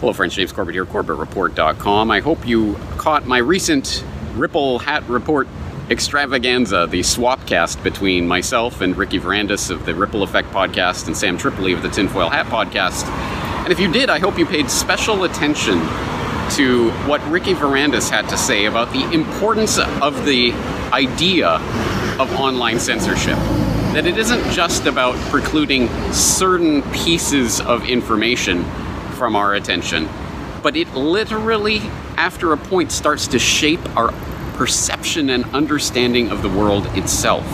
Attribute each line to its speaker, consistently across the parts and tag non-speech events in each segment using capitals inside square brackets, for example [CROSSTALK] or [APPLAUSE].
Speaker 1: Hello, friends. James Corbett here, CorbettReport.com. I hope you caught my recent Ripple Hat Report extravaganza, the swapcast between myself and Ricky Varandas of the Ripple Effect podcast and Sam Tripoli of the Tinfoil Hat podcast. And if you did, I hope you paid special attention to what Ricky Varandas had to say about the importance of the idea of online censorship. That it isn't just about precluding certain pieces of information from our attention, but it literally, after a point, starts to shape our perception and understanding of the world itself.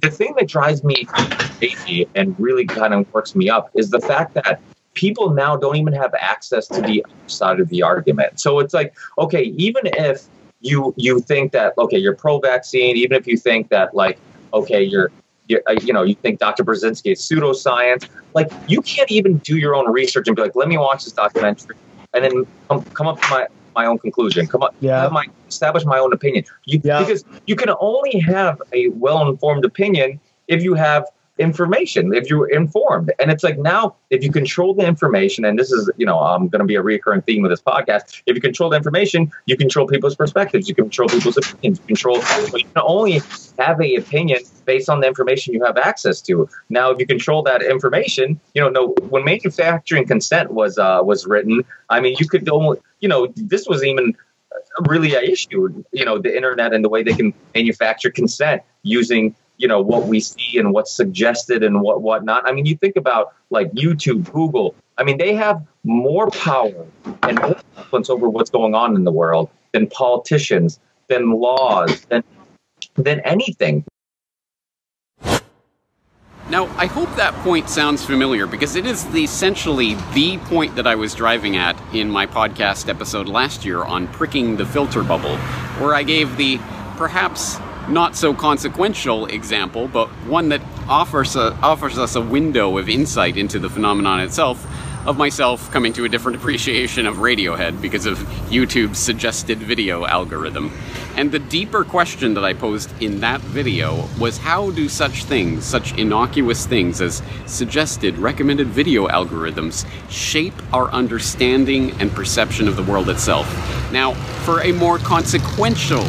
Speaker 2: The thing that drives me crazy and really kind of works me up is the fact that people now don't even have access to the other side of the argument. So it's like, okay, even if you you think that okay, you're pro-vaccine, even if you think that like okay, you're you, uh, you know, you think Dr. Burzynski is pseudoscience. Like, you can't even do your own research and be like, let me watch this documentary and then come, come up with my, my own conclusion. Come up,
Speaker 3: Yeah.
Speaker 2: my establish my own opinion. You,
Speaker 3: Yeah.
Speaker 2: Because you can only have a well informed opinion if you have information, if you're informed. And it's like now, if you control the information, and this is, you know, i'm going to be a recurring theme of this podcast. If you control the information, you control people's perspectives, you control people's opinions, you control. You can only have a opinion based on the information you have access to. Now, if you control that information, you know, no, when manufacturing consent was uh, was written, I mean, you could only, you know, this was even really a issue. You know, the internet and the way they can manufacture consent using you know what we see and what's suggested and what whatnot. I mean, you think about like YouTube, Google. I mean, they have more power and influence over what's going on in the world than politicians, than laws, than than anything.
Speaker 1: Now, I hope that point sounds familiar because it is the, essentially the point that I was driving at in my podcast episode last year on pricking the filter bubble, where I gave the perhaps not so consequential example, but one that offers, a, offers us a window of insight into the phenomenon itself of myself coming to a different [LAUGHS] appreciation of Radiohead because of YouTube's suggested video algorithm. And the deeper question that I posed in that video was how do such things, such innocuous things as suggested recommended video algorithms, shape our understanding and perception of the world itself? Now, for a more consequential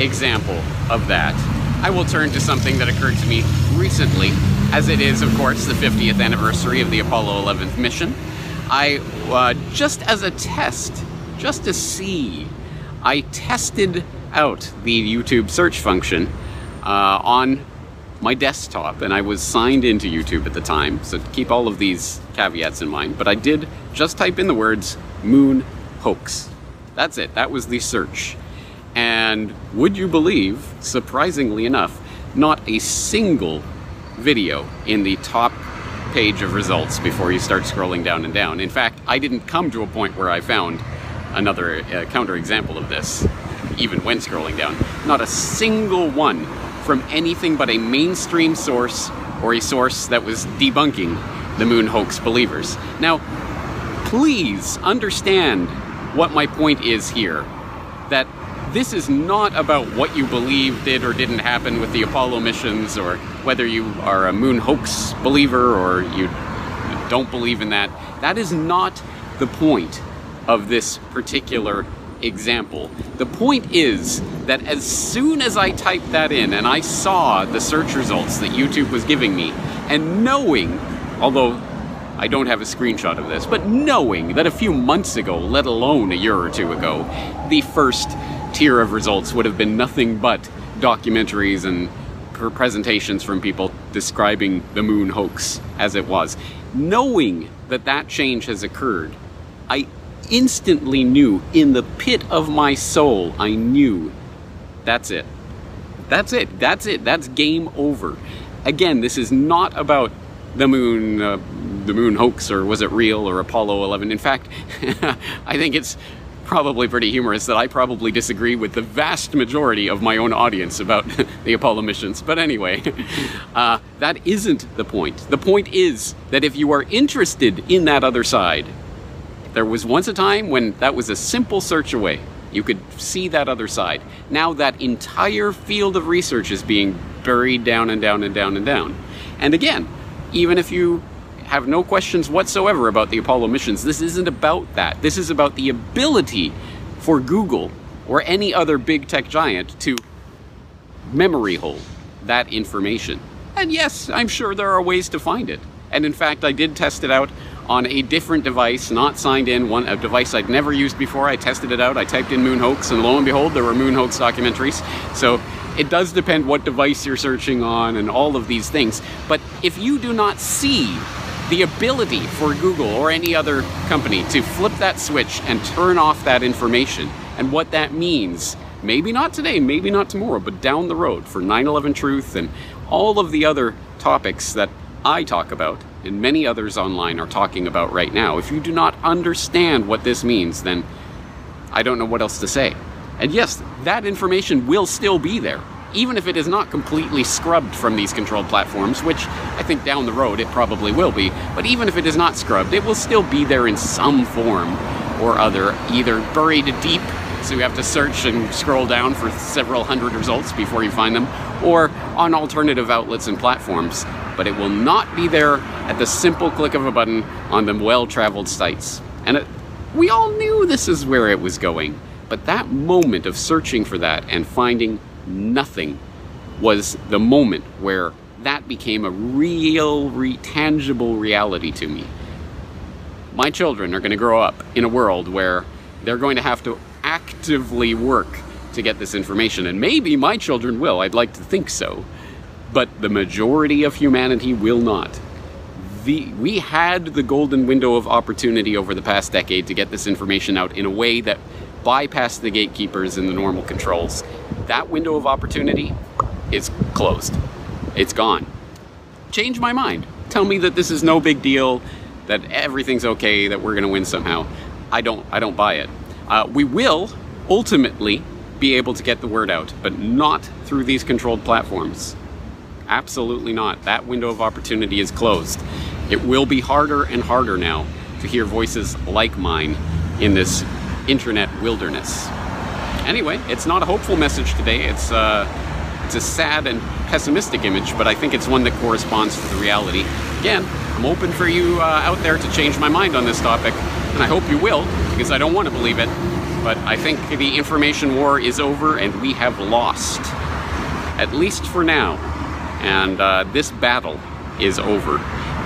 Speaker 1: example of that, I will turn to something that occurred to me recently, as it is, of course, the 50th anniversary of the Apollo 11th mission. I, uh, just as a test, just to see, I tested out the YouTube search function uh, on my desktop, and I was signed into YouTube at the time, so keep all of these caveats in mind. But I did just type in the words moon hoax. That's it, that was the search. And would you believe, surprisingly enough, not a single video in the top page of results before you start scrolling down and down. In fact, I didn't come to a point where I found another uh, counterexample of this, even when scrolling down. Not a single one from anything but a mainstream source or a source that was debunking the moon hoax believers. Now, please understand what my point is here. That this is not about what you believe did or didn't happen with the Apollo missions or whether you are a moon hoax believer or you don't believe in that. That is not the point of this particular example. The point is that as soon as I typed that in and I saw the search results that YouTube was giving me, and knowing, although I don't have a screenshot of this, but knowing that a few months ago, let alone a year or two ago, the first tier of results would have been nothing but documentaries and presentations from people describing the moon hoax as it was. Knowing that that change has occurred, I instantly knew in the pit of my soul, I knew that's it. That's it. That's it. That's game over. Again, this is not about the moon, uh, the moon hoax, or was it real, or Apollo 11. In fact, [LAUGHS] I think it's probably pretty humorous that I probably disagree with the vast majority of my own audience about [LAUGHS] the Apollo missions. But anyway, [LAUGHS] uh, that isn't the point. The point is that if you are interested in that other side, there was once a time when that was a simple search away. You could see that other side. Now that entire field of research is being buried down and down and down and down. And again, even if you have no questions whatsoever about the Apollo missions. This isn't about that. This is about the ability for Google or any other big tech giant to memory hold that information. And yes, I'm sure there are ways to find it. And in fact, I did test it out on a different device, not signed in, one a device I'd never used before. I tested it out. I typed in moon hoax, and lo and behold, there were moon hoax documentaries. So it does depend what device you're searching on and all of these things. But if you do not see the ability for Google or any other company to flip that switch and turn off that information and what that means, maybe not today, maybe not tomorrow, but down the road for 9 11 Truth and all of the other topics that I talk about and many others online are talking about right now. If you do not understand what this means, then I don't know what else to say. And yes, that information will still be there, even if it is not completely scrubbed from these controlled platforms, which I think down the road it probably will be. But even if it is not scrubbed, it will still be there in some form or other, either buried deep, so you have to search and scroll down for several hundred results before you find them, or on alternative outlets and platforms. But it will not be there at the simple click of a button on the well traveled sites. And it, we all knew this is where it was going. But that moment of searching for that and finding nothing was the moment where that became a real, re- tangible reality to me. My children are going to grow up in a world where they're going to have to actively work to get this information. And maybe my children will, I'd like to think so. But the majority of humanity will not. The, we had the golden window of opportunity over the past decade to get this information out in a way that bypassed the gatekeepers and the normal controls. That window of opportunity is closed. It's gone. Change my mind. Tell me that this is no big deal, that everything's okay, that we're going to win somehow. I don't. I don't buy it. Uh, we will ultimately be able to get the word out, but not through these controlled platforms. Absolutely not. That window of opportunity is closed. It will be harder and harder now to hear voices like mine in this internet wilderness. Anyway, it's not a hopeful message today. It's uh, it's a sad and pessimistic image, but I think it's one that corresponds to the reality. Again, I'm open for you uh, out there to change my mind on this topic, and I hope you will, because I don't want to believe it. But I think the information war is over, and we have lost, at least for now. And uh, this battle is over,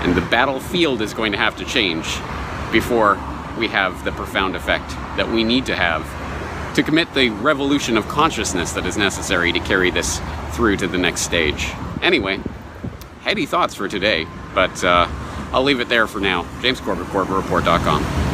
Speaker 1: and the battlefield is going to have to change before we have the profound effect that we need to have to commit the revolution of consciousness that is necessary to carry this through to the next stage. Anyway, heady thoughts for today, but uh, I'll leave it there for now. James Corbett, CorbettReport.com.